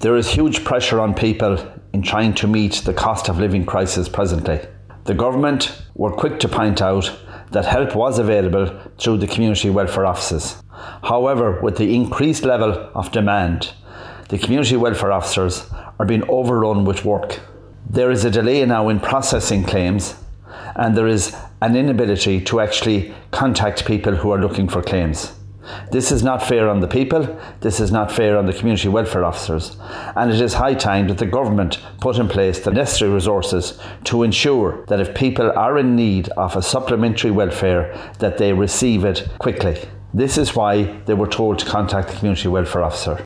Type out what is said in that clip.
There is huge pressure on people in trying to meet the cost of living crisis presently. The government were quick to point out that help was available through the community welfare offices. However, with the increased level of demand, the community welfare officers are being overrun with work. There is a delay now in processing claims, and there is an inability to actually contact people who are looking for claims. This is not fair on the people, this is not fair on the community welfare officers, and it is high time that the government put in place the necessary resources to ensure that if people are in need of a supplementary welfare that they receive it quickly. This is why they were told to contact the community welfare officer.